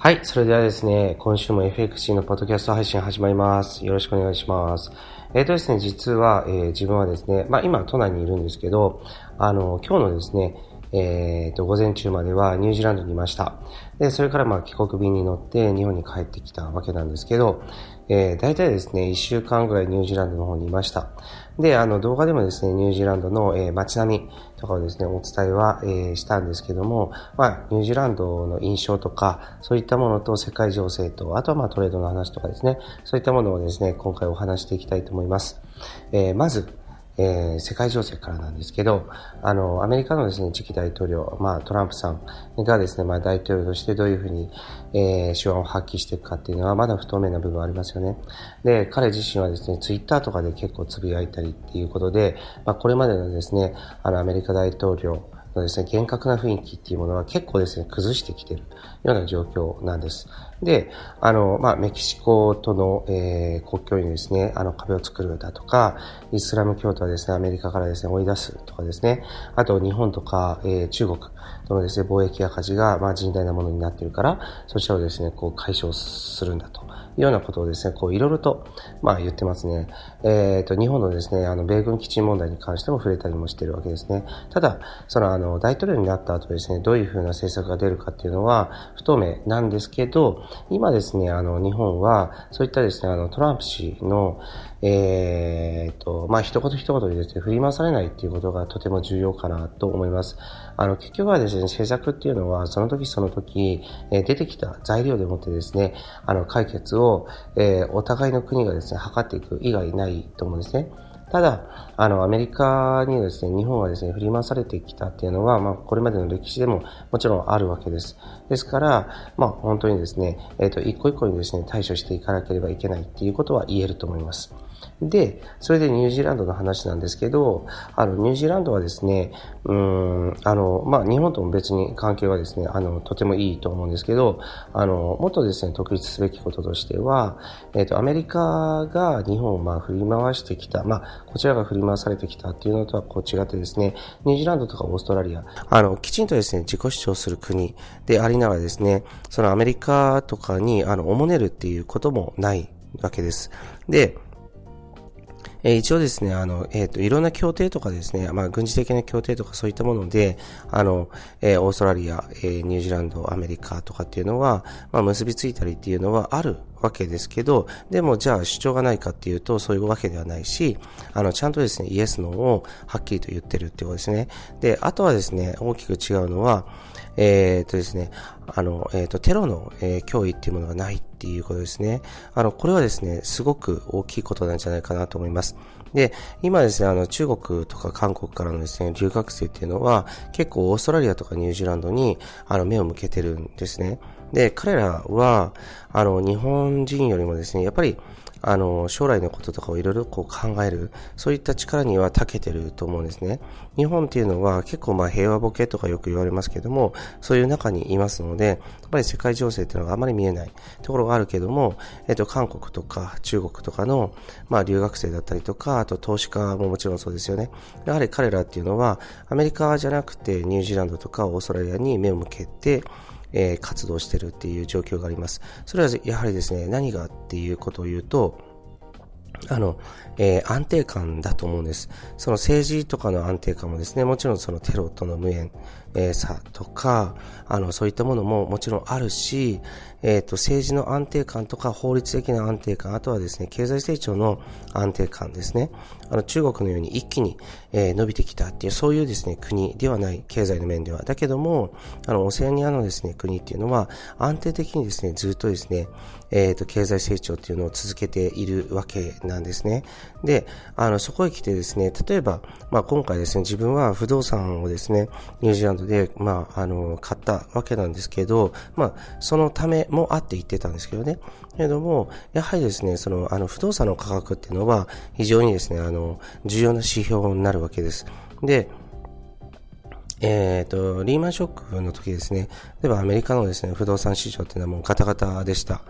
はい。それではですね、今週も FXC のポッドキャスト配信始まります。よろしくお願いします。えっ、とですね、実は、えー自分はですね、まあ今都内にいるんですけど、あの、今日のですね、えっ、と、午前中まではニュージーランドにいました。で、それからまあ帰国便に乗って日本に帰ってきたわけなんですけど、えー、大体ですね、1週間ぐらいニュージーランドの方にいました。で、あの動画でもですね、ニュージーランドの、えー街並みとかをですね、お伝えは、えーしたんですけども、まあ、ニュージーランドの印象とか、そういったものと世界情勢と、あとはまあトレードの話とかですね、そういったものをですね、今回お話していきたいと思います。えーまず、えー世界情勢からなんですけど、あの、アメリカのですね、次期大統領、まあ、トランプさんがですね、まあ、大統領としてどういうふうに、えー手腕を発揮していくかっていうのは、まだ不透明な部分ありますよね。で、彼自身はですね、ツイッターとかで結構つぶやいたりっていうことで、まあ、これまでのですね、あの、アメリカ大統領、のですね、厳格な雰囲気っていうものは結構ですね、崩してきてるような状況なんです。で、あの、まあ、メキシコとの、えー国境にですね、あの壁を作るだとか、イスラム教徒はですね、アメリカからですね、追い出すとかですね、あと日本とか、えー中国とのですね、貿易赤字が、まあ、甚大なものになっているから、そちらをですね、こう解消するんだと。いうようなことをですね、こういろいろと、まあ言ってますね。えっ、と、日本のですね、あの、米軍基地問題に関しても触れたりもしているわけですね。ただ、その、あの、大統領になった後ですね、どういうふうな政策が出るかっていうのは不透明なんですけど、今ですね、あの、日本は、そういったですね、あの、トランプ氏の、えー、と、まあ、一言一言でですね、振り回されないっていうことがとても重要かなと思います。あの、結局はですね、政策っていうのは、その時その時、え出てきた材料でもってですね、あの、解決を、えお互いの国がですね、測っていく以外ないと思うんですね。ただ、あの、アメリカにですね、日本はですね、振り回されてきたっていうのは、まあ、これまでの歴史でももちろんあるわけです。ですから、まあ、本当にですね、えっ、と、一個一個にですね、対処していかなければいけないっていうことは言えると思います。で、それでニュージーランドの話なんですけど、あの、ニュージーランドはですね、うん、あの、まあ、日本とも別に関係はですね、あの、とてもいいと思うんですけど、あの、もっとですね、特筆すべきこととしては、えっ、と、アメリカが日本をまあ振り回してきた、まあ、こちらが振り回されてきたっていうのとはこう違ってですね、ニュージーランドとかオーストラリア、あの、きちんとですね、自己主張する国でありながらですね、そのアメリカとかに、あの、おもねるっていうこともないわけです。で、えー一応ですね、あの、えっ、と、いろんな協定とかですね、まあ、軍事的な協定とかそういったもので、あの、えーオーストラリア、えーニュージーランド、アメリカとかっていうのは、まあ、結びついたりっていうのはあるわけですけど、でも、じゃあ主張がないかっていうと、そういうわけではないし、あの、ちゃんとですね、イエス、ノーをはっきりと言ってるってことですね。で、あとはですね、大きく違うのは、えっ、とですね、あの、えっ、と、テロの、えー脅威っていうものがないっていうことですね。あの、これはですね、すごく大きいことなんじゃないかなと思います。で、今ですね、あの、中国とか韓国からのですね、留学生っていうのは、結構オーストラリアとかニュージーランドに、あの、目を向けてるんですね。で、彼らは、あの、日本人よりもですね、やっぱり、あの、将来のこととかをいろいろこう考える、そういった力には長けてると思うんですね。日本っていうのは結構まあ平和ボケとかよく言われますけども、そういう中にいますので、やっぱり世界情勢っていうのがあまり見えないところがあるけども、えっと、韓国とか中国とかの、まあ留学生だったりとか、あと投資家ももちろんそうですよね。やはり彼らっていうのは、アメリカじゃなくてニュージーランドとかオーストラリアに目を向けて、えー活動してるっていう状況があります。それはやはりですね、何がっていうことを言うと、あの、えー安定感だと思うんです。その政治とかの安定感もですね、もちろんそのテロとの無縁、えーさとか、あの、そういったものももちろんあるし、えっ、と、政治の安定感とか法律的な安定感、あとはですね、経済成長の安定感ですね。あの、中国のように一気に、えー伸びてきたっていう、そういうですね、国ではない、経済の面では。だけども、あの、オセアニアのですね、国っていうのは、安定的にですね、ずっとですね、えっ、と、経済成長っていうのを続けているわけなんですね。で、あの、そこへ来てですね、例えば、まあ、今回ですね、自分は不動産をですね、ニュージーランドで、まあ、あの、買ったわけなんですけど、まあ、そのためもあって言ってたんですけどね。けれども、やはりですね、その、あの、不動産の価格っていうのは、非常にですね、あの、重要な指標になるわけです。で、えっ、ー、と、リーマンショックの時ですね、例えばアメリカのですね、不動産市場っていうのはもうガタガタでした。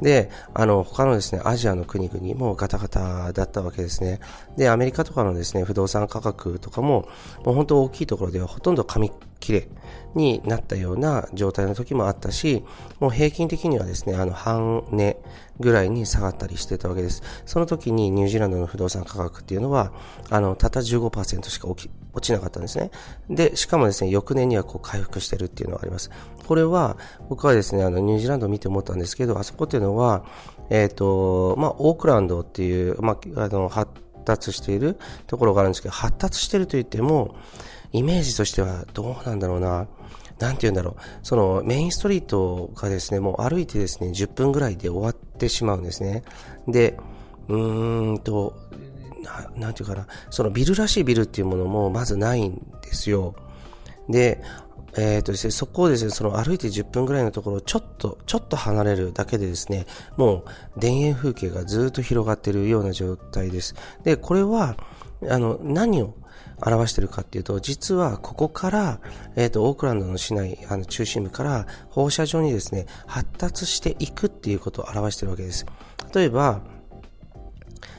で、あの、他のですね、アジアの国々もガタガタだったわけですね。で、アメリカとかのですね、不動産価格とかも、もう本当大きいところではほとんど紙切れになったような状態の時もあったし、もう平均的にはですね、あの、半値ぐらいに下がったりしてたわけです。その時にニュージーランドの不動産価格っていうのは、あの、たった15%しか起き、落ちなかったんですね。で、しかもですね、翌年にはこう回復してるっていうのがあります。これは、僕はですね、あの、ニュージーランドを見て思ったんですけど、あそこっていうのは、えっ、ー、と、まあ、オークランドっていう、まあ、あの、発達しているところがあるんですけど、発達してると言っても、イメージとしてはどうなんだろうな。なんて言うんだろう。そのメインストリートがですね、もう歩いてですね、10分ぐらいで終わってしまうんですね。で、うーんと、ななんていうかな、そのビルらしいビルっていうものもまずないんですよ。で、えっ、ー、とですね、そこをですね、その歩いて10分ぐらいのところをちょっと、ちょっと離れるだけでですね、もう田園風景がずっと広がっているような状態です。で、これは、あの、何を表しているかっていうと、実はここから、えっ、ー、と、オークランドの市内、あの、中心部から放射状にですね、発達していくっていうことを表しているわけです。例えば、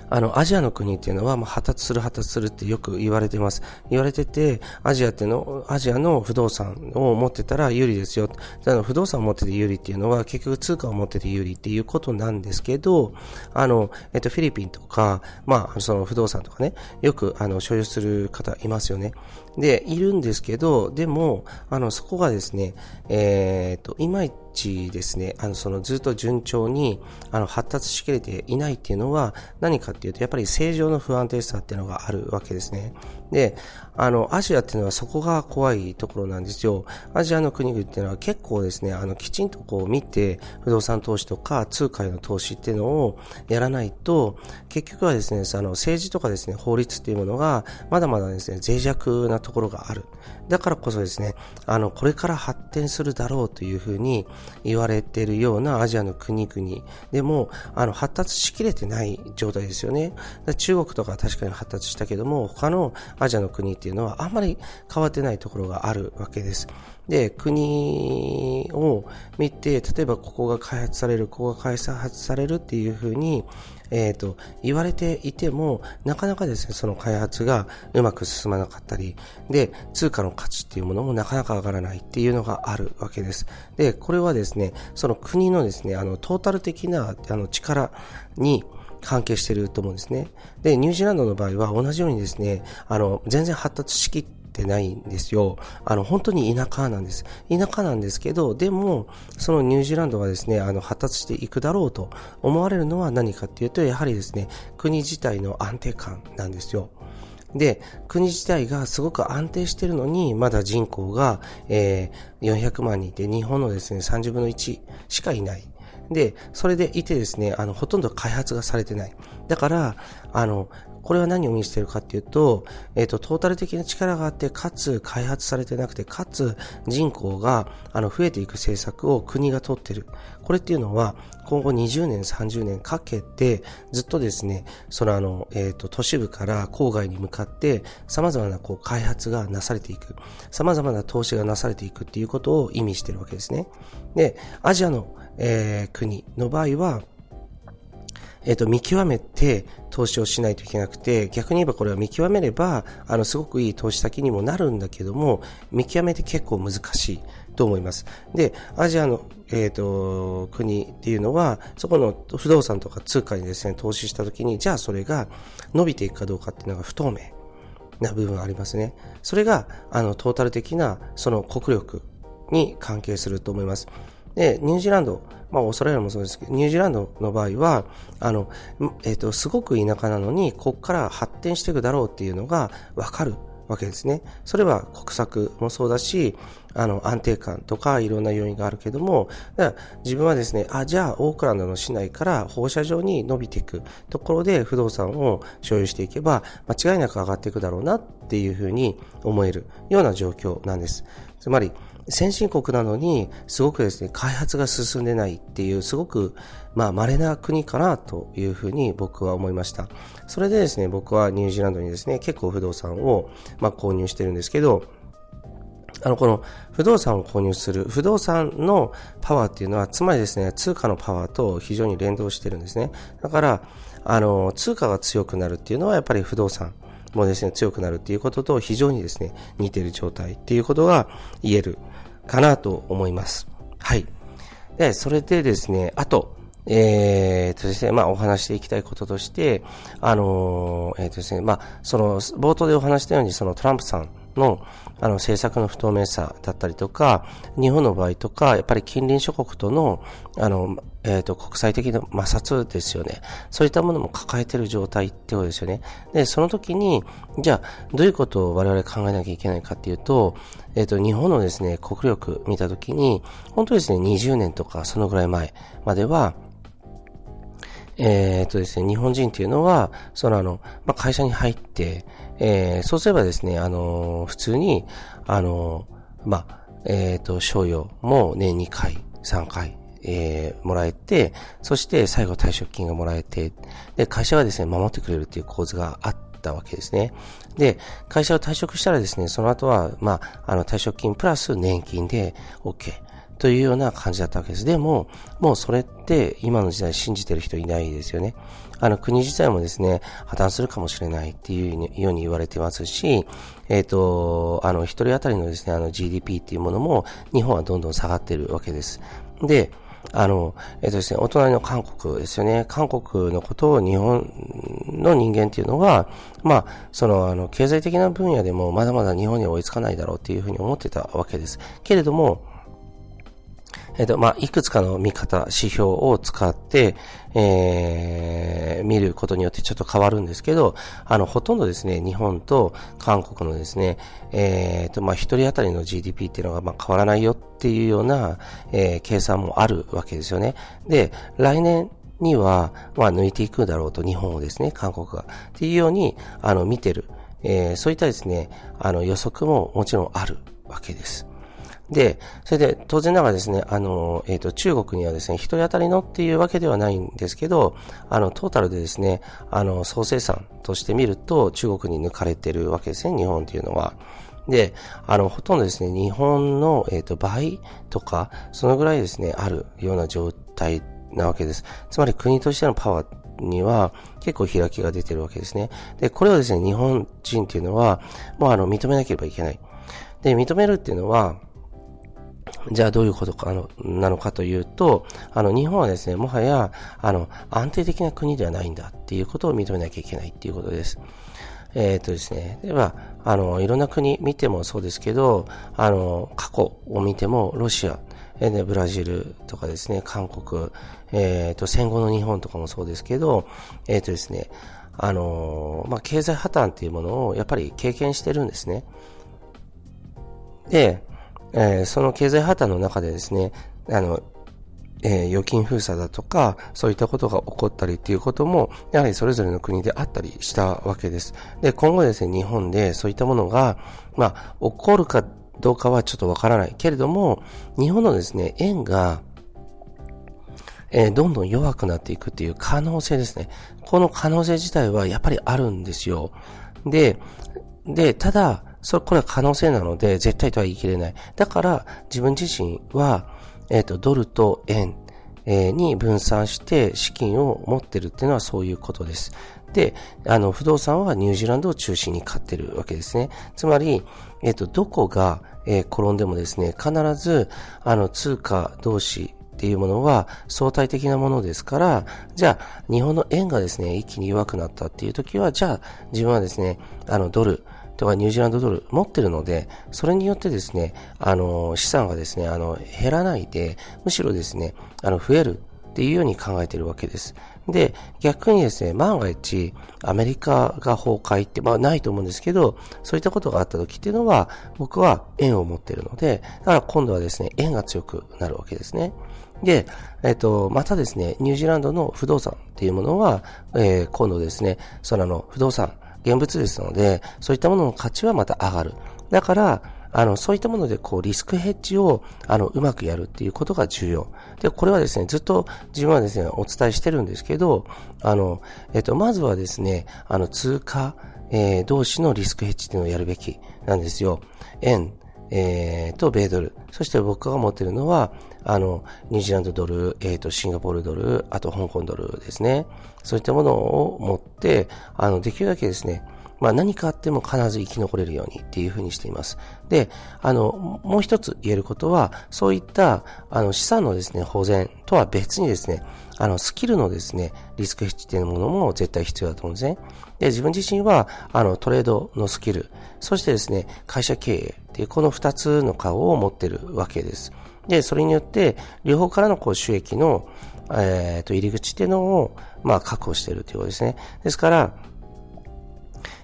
あの、アジアの国っていうのは、まあ、発達する発達するってよく言われてます。言われてて、アジアっての、アジアの不動産を持ってたら有利ですよ。あの、不動産を持ってて有利っていうのは、結局通貨を持ってて有利っていうことなんですけど、あの、えっと、フィリピンとか、まあ、その不動産とかね、よく、あの、所有する方いますよね。で、いるんですけど、でも、あの、そこがですね、えー、っと、いまいちですね、あの、そのずっと順調に、あの、発達しきれていないっていうのは、何かっていうと、やっぱり正常の不安定さっていうのがあるわけですね。で、あの、アジアっていうのはそこが怖いところなんですよ。アジアの国々っていうのは結構ですね、あの、きちんとこう見て、不動産投資とか通貨への投資っていうのをやらないと、結局はですね、あの、政治とかですね、法律っていうものが、まだまだですね、脆弱なところがある。だからこそですね、あの、これから発展するだろうというふうに言われているようなアジアの国々でも、あの、発達しきれてない状態ですよね。中国とか確かに発達したけども、他のアジアの国ってていうのはあんまり変わってないところがあるわけです。で、国を見て、例えばここが開発される、ここが開発されるっていうふうに、えっ、ー、と、言われていても、なかなかですね、その開発がうまく進まなかったり、で、通貨の価値っていうものもなかなか上がらないっていうのがあるわけです。で、これはですね、その国のですね、あの、トータル的な、あの、力に、関係してると思うんですね。で、ニュージーランドの場合は同じようにですね、あの、全然発達しきってないんですよ。あの、本当に田舎なんです。田舎なんですけど、でも、そのニュージーランドがですね、あの、発達していくだろうと思われるのは何かっていうと、やはりですね、国自体の安定感なんですよ。で、国自体がすごく安定してるのに、まだ人口が、えー、400万人で、日本のですね、30分の1しかいない。で、それでいてですね、あの、ほとんど開発がされてない。だから、あの、これは何を意味しているかっていうと、えっ、ー、と、トータル的な力があって、かつ開発されてなくて、かつ人口が、あの、増えていく政策を国が取ってる。これっていうのは、今後20年、30年かけて、ずっとですね、そのあの、えっ、ー、と、都市部から郊外に向かって、様々なこう、開発がなされていく。様々な投資がなされていくっていうことを意味しているわけですね。で、アジアのえー、国の場合は、えっ、と、見極めて投資をしないといけなくて、逆に言えばこれは見極めれば、あの、すごくいい投資先にもなるんだけども、見極めて結構難しいと思います。で、アジアの、えっ、ー、と、国っていうのは、そこの不動産とか通貨にですね、投資したときに、じゃあそれが伸びていくかどうかっていうのが不透明な部分ありますね。それが、あの、トータル的な、その国力に関係すると思います。で、ニュージーランド、まあ、オーストラリアもそうですけど、ニュージーランドの場合は、あの、えっ、ー、と、すごく田舎なのに、ここから発展していくだろうっていうのがわかるわけですね。それは国策もそうだし、あの、安定感とかいろんな要因があるけども、だから自分はですね、あ、じゃあオークランドの市内から放射状に伸びていくところで不動産を所有していけば、間違いなく上がっていくだろうなっていうふうに思えるような状況なんです。つまり、先進国なのに、すごくですね、開発が進んでないっていう、すごく、まあ、稀な国かなというふうに僕は思いました。それでですね、僕はニュージーランドにですね、結構不動産を、まあ、購入してるんですけど、あの、この不動産を購入する、不動産のパワーっていうのは、つまりですね、通貨のパワーと非常に連動してるんですね。だから、あの、通貨が強くなるっていうのは、やっぱり不動産もですね、強くなるっていうことと非常にですね、似てる状態っていうことが言えるかなと思います。はい。で、それでですね、あと、えー、とですね、まあ、お話していきたいこととして、あのー、えー、とですね、まあ、その、冒頭でお話したように、そのトランプさんの、あの、政策の不透明さだったりとか、日本の場合とか、やっぱり近隣諸国との、あの、えっ、ー、と、国際的な摩擦ですよね。そういったものも抱えてる状態ってことですよね。で、その時に、じゃあ、どういうことを我々考えなきゃいけないかっていうと、えっ、ー、と、日本のですね、国力見た時に、本当ですね、20年とかそのぐらい前までは、えっ、とですね、日本人っていうのは、そのあの、まあ、会社に入って、えー、そうすればですね、あのー、普通に、あのー、まあ、えっ、と、賞与も年2回、3回、えー、もらえて、そして最後退職金がもらえて、で、会社がですね、守ってくれるっていう構図があったわけですね。で、会社を退職したらですね、その後は、まあ、あの、退職金プラス年金で OK。というような感じだったわけです。でも、もうそれって今の時代信じてる人いないですよね。あの国自体もですね、破綻するかもしれないっていうように言われてますし、えっ、ー、と、あの一人当たりのですね、あの GDP っていうものも日本はどんどん下がってるわけです。で、あの、えっ、ー、とですね、お隣の韓国ですよね。韓国のことを日本の人間っていうのは、まあ、その、あの、経済的な分野でもまだまだ日本に追いつかないだろうっていうふうに思ってたわけです。けれども、えっ、と、まあ、いくつかの見方、指標を使って、えー、見ることによってちょっと変わるんですけど、あの、ほとんどですね、日本と韓国のですね、えっ、と、まあ、一人当たりの GDP っていうのが、まあ、変わらないよっていうような、えー、計算もあるわけですよね。で、来年、には、まあ、抜いていくだろうと、日本をですね、韓国が。っていうように、あの、見てる。えー、そういったですね、あの、予測ももちろんあるわけです。で、それで当然ながらですね、あの、えっ、ー、と、中国にはですね、一人当たりのっていうわけではないんですけど、あの、トータルでですね、あの、総生産として見ると中国に抜かれてるわけですね、日本っていうのは。で、あの、ほとんどですね、日本の、えっ、ー、と、倍とか、そのぐらいですね、あるような状態なわけです。つまり国としてのパワーには結構開きが出てるわけですね。で、これをですね、日本人っていうのは、もうあの、認めなければいけない。で、認めるっていうのは、じゃあどういうことかあのなのかというと、あの、日本はですね、もはや、あの、安定的な国ではないんだっていうことを認めなきゃいけないっていうことです。えっ、ー、とですね、では、あの、いろんな国見てもそうですけど、あの、過去を見ても、ロシア、えー、ブラジルとかですね、韓国、えっ、ー、と、戦後の日本とかもそうですけど、えっ、とですね、あの、まあ、経済破綻っていうものをやっぱり経験してるんですね。で、えー、その経済破綻の中でですね、あの、えー、預金封鎖だとか、そういったことが起こったりっていうことも、やはりそれぞれの国であったりしたわけです。で、今後ですね、日本でそういったものが、まあ、起こるかどうかはちょっとわからない。けれども、日本のですね、円が、えー、どんどん弱くなっていくっていう可能性ですね。この可能性自体はやっぱりあるんですよ。で、で、ただ、それ、これは可能性なので、絶対とは言い切れない。だから、自分自身は、えっ、ー、と、ドルと円、えー、に分散して資金を持ってるっていうのはそういうことです。で、あの、不動産はニュージーランドを中心に買ってるわけですね。つまり、えっ、ー、と、どこが、え、転んでもですね、必ず、あの、通貨同士っていうものは相対的なものですから、じゃあ、日本の円がですね、一気に弱くなったっていう時は、じゃあ、自分はですね、あの、ドル、とかニュージーランドドル持ってるので、それによってですね、あの、資産がですね、あの、減らないで、むしろですね、あの、増えるっていうように考えてるわけです。で、逆にですね、万が一、アメリカが崩壊って、まあないと思うんですけど、そういったことがあった時っていうのは、僕は円を持ってるので、だから今度はですね、円が強くなるわけですね。で、えっ、と、またですね、ニュージーランドの不動産っていうものは、えー、今度ですね、そのあの不動産、現物ですので、そういったものの価値はまた上がる。だから、あの、そういったもので、こう、リスクヘッジを、あの、うまくやるっていうことが重要。で、これはですね、ずっと自分はですね、お伝えしてるんですけど、あの、えっと、まずはですね、あの、通貨、えー、同士のリスクヘッジっていうのをやるべきなんですよ。円、えー、と、米ドル。そして僕が持ってるのは、あの、ニュージーランドドル、えっ、ー、と、シンガポールドル、あと香港ドルですね。そういったものを持って、あの、できるだけですね、まあ何かあっても必ず生き残れるようにっていうふうにしています。で、あの、もう一つ言えることは、そういった、あの、資産のですね、保全とは別にですね、あの、スキルのですね、リスクヘッジっていうものも絶対必要だと思うんですね。で、自分自身は、あの、トレードのスキル、そしてですね、会社経営っていうこの二つの顔を持ってるわけです。で、それによって、両方からのこう収益の、えっ、ー、と、入り口っていうのを、まあ、確保しているということですね。ですから、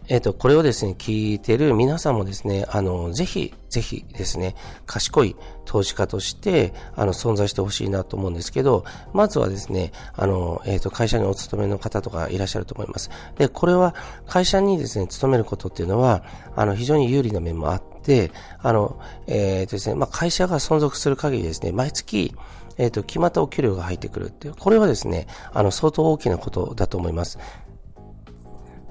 えっ、ー、と、これをですね、聞いている皆さんもですね、あの、ぜひ、ぜひですね、賢い投資家として、あの、存在してほしいなと思うんですけど、まずはですね、あの、えっ、ー、と、会社にお勤めの方とかいらっしゃると思います。で、これは、会社にですね、勤めることっていうのは、あの、非常に有利な面もあって、あの、えっ、ー、とですね、まあ、会社が存続する限りですね、毎月、えっ、と、決まったお給料が入ってくるっていう、これはですね、あの、相当大きなことだと思います。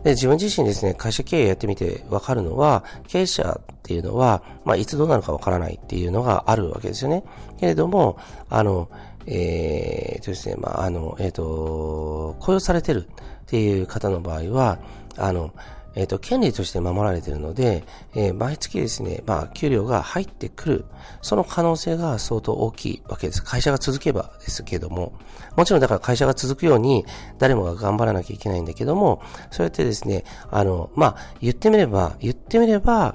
で、自分自身ですね、会社経営やってみてわかるのは、経営者っていうのは、まあ、いつどうなるかわからないっていうのがあるわけですよね。けれども、あの、えー、とですね、まあ、あの、えっ、ー、と、雇用されてるっていう方の場合は、あの、えっ、ー、と、権利として守られているので、えー、毎月ですね、まあ、給料が入ってくる、その可能性が相当大きいわけです。会社が続けばですけども、もちろんだから会社が続くように、誰もが頑張らなきゃいけないんだけども、そうやってですね、あの、まあ、言ってみれば、言ってみれば、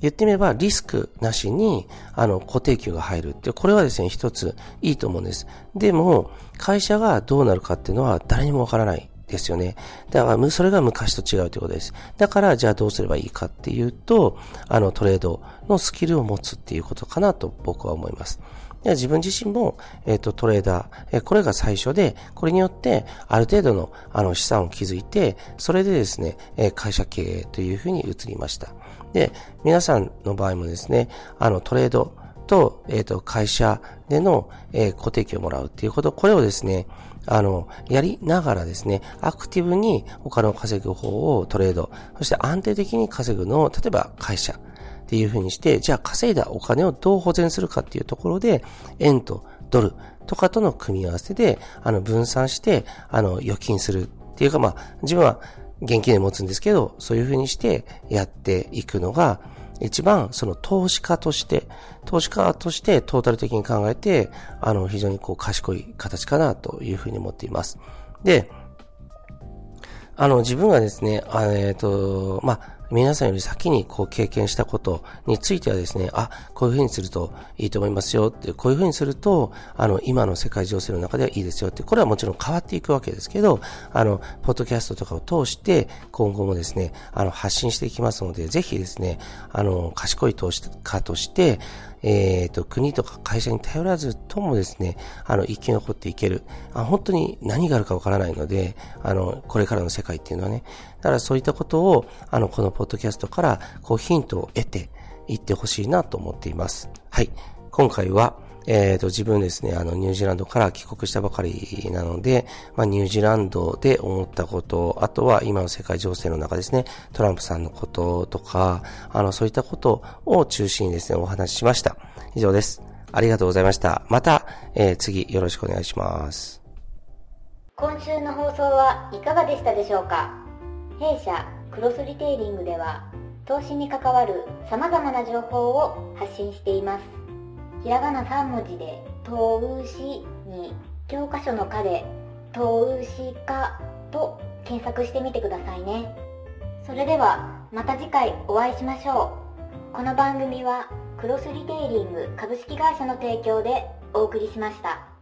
言ってみればリスクなしに、あの、固定給が入るって、これはですね、一ついいと思うんです。でも、会社がどうなるかっていうのは誰にもわからないですよね。だから、それが昔と違うということです。だから、じゃあどうすればいいかっていうと、あの、トレードのスキルを持つっていうことかなと僕は思います。自分自身も、えっ、ー、と、トレーダー、えー、これが最初で、これによって、ある程度の、あの、資産を築いて、それでですね、えー、会社経営というふうに移りました。で、皆さんの場合もですね、あの、トレードと、えっ、と、会社での、え固定給をもらうっていうこと、これをですね、あの、やりながらですね、アクティブにお金を稼ぐ方をトレード、そして安定的に稼ぐのを、例えば会社っていうふうにして、じゃあ稼いだお金をどう保全するかっていうところで、円とドルとかとの組み合わせで、あの、分散して、あの、預金するっていうか、まあ、自分は現金で持つんですけど、そういうふうにしてやっていくのが、一番その投資家として、投資家としてトータル的に考えて、あの、非常にこう賢い形かなというふうに思っています。で、あの、自分がですね、えっ、ー、と、まあ、皆さんより先にこう経験したことについてはですね、あ、こういうふうにするといいと思いますよって、こういうふうにすると、あの、今の世界情勢の中ではいいですよって、これはもちろん変わっていくわけですけど、あの、ポッドキャストとかを通して、今後もですね、あの、発信していきますので、ぜひですね、あの、賢い投資家として、えっ、ー、と、国とか会社に頼らずともですね、あの、生き残っていける。あ本当に何があるかわからないので、あの、これからの世界っていうのはね。だからそういったことを、あの、このポッドキャストから、こう、ヒントを得ていってほしいなと思っています。はい。今回は、えっ、ー、と、自分ですね、あの、ニュージーランドから帰国したばかりなので、まあ、ニュージーランドで思ったこと、あとは今の世界情勢の中ですね、トランプさんのこととか、あの、そういったことを中心にですね、お話ししました。以上です。ありがとうございました。また、えー、次よろしくお願いします。今週の放送はいかがでしたでしょうか？弊社クロスリテイリングでは投資に関わる様々な情報を発信しています。ひらがな3文字で「投資」に教科書の「科」で「投資家」と検索してみてくださいねそれではまた次回お会いしましょうこの番組はクロスリテイリング株式会社の提供でお送りしました。